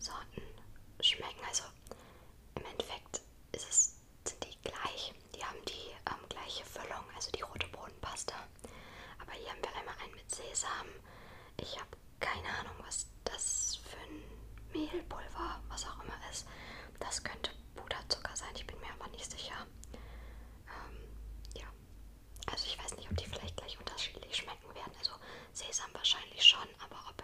Sorten schmecken. Also im Endeffekt ist es, sind die gleich. Die haben die ähm, gleiche Füllung, also die rote Bohnenpaste. Aber hier haben wir einmal einen mit Sesam. Ich habe keine Ahnung, was das für ein Mehlpulver, was auch immer ist. Das könnte Puderzucker sein, ich bin mir aber nicht sicher. Ähm, ja. Also ich weiß nicht, ob die vielleicht gleich unterschiedlich schmecken werden. Also Sesam wahrscheinlich schon, aber ob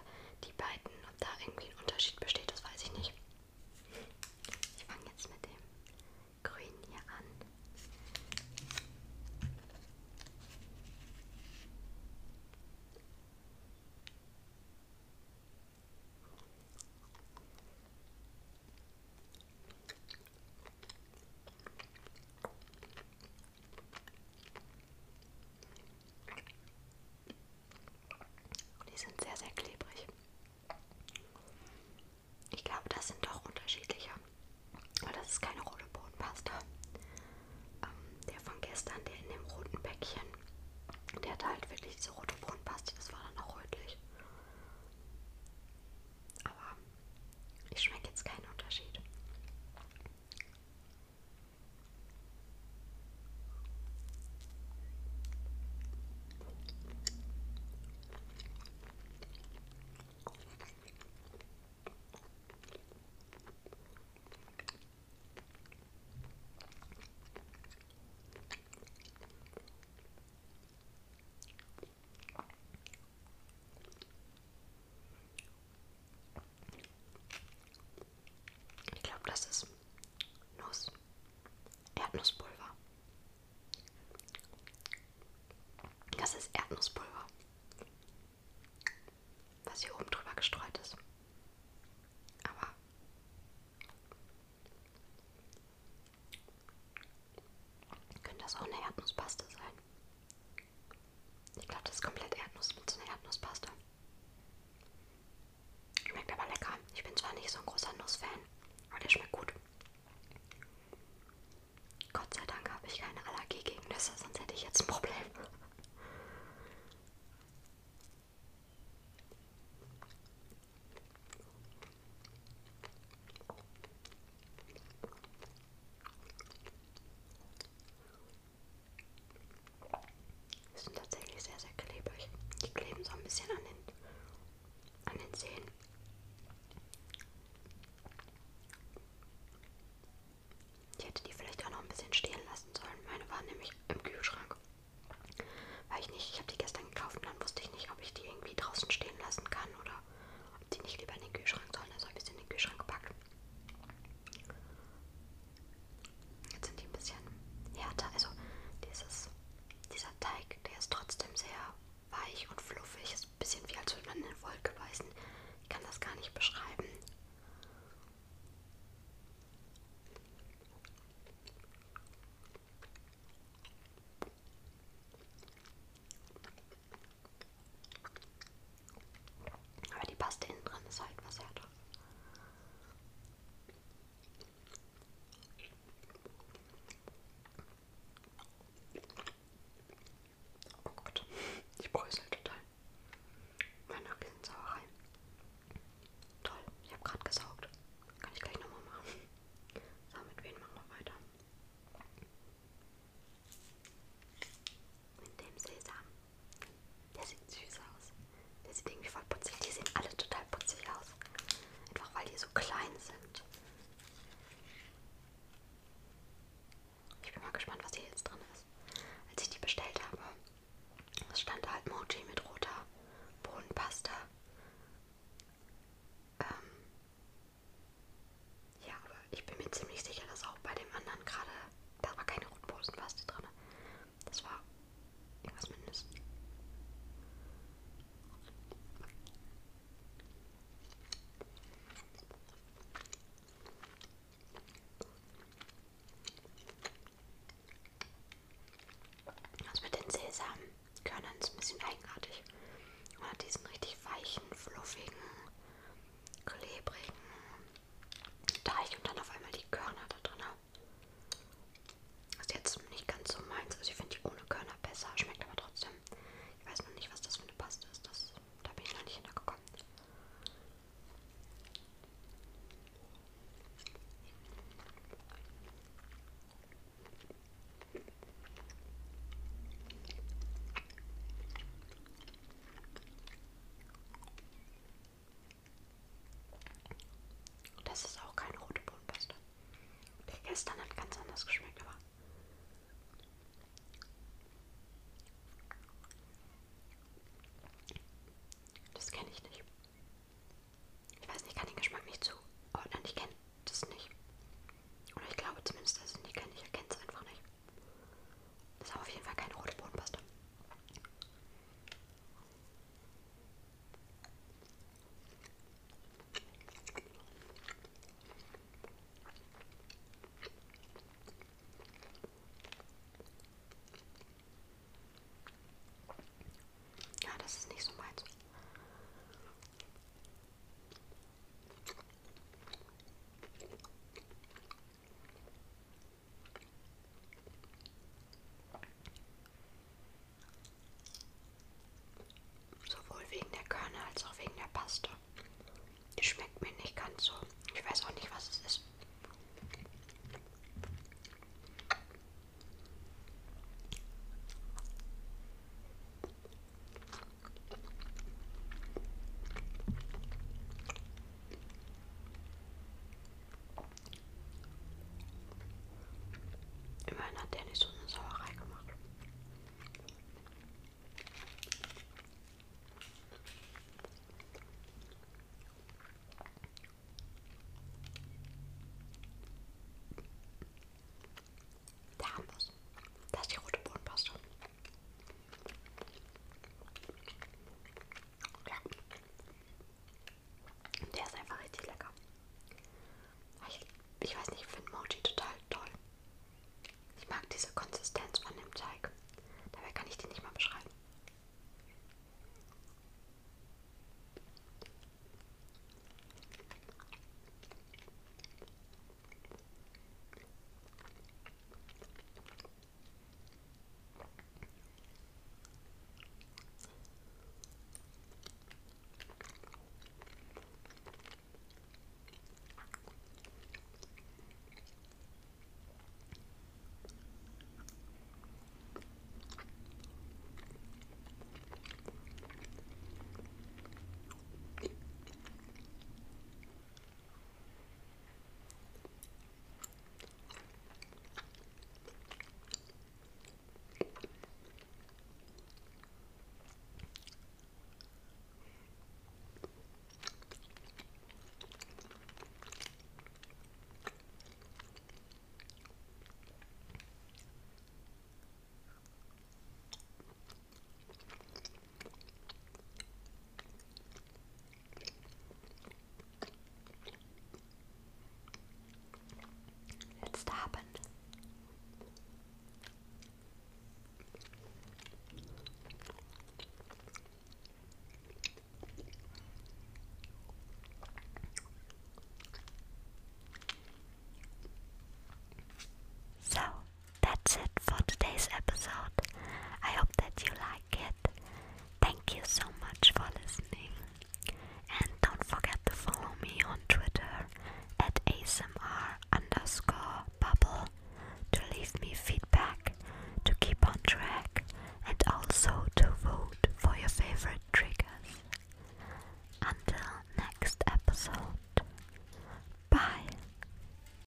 sie oben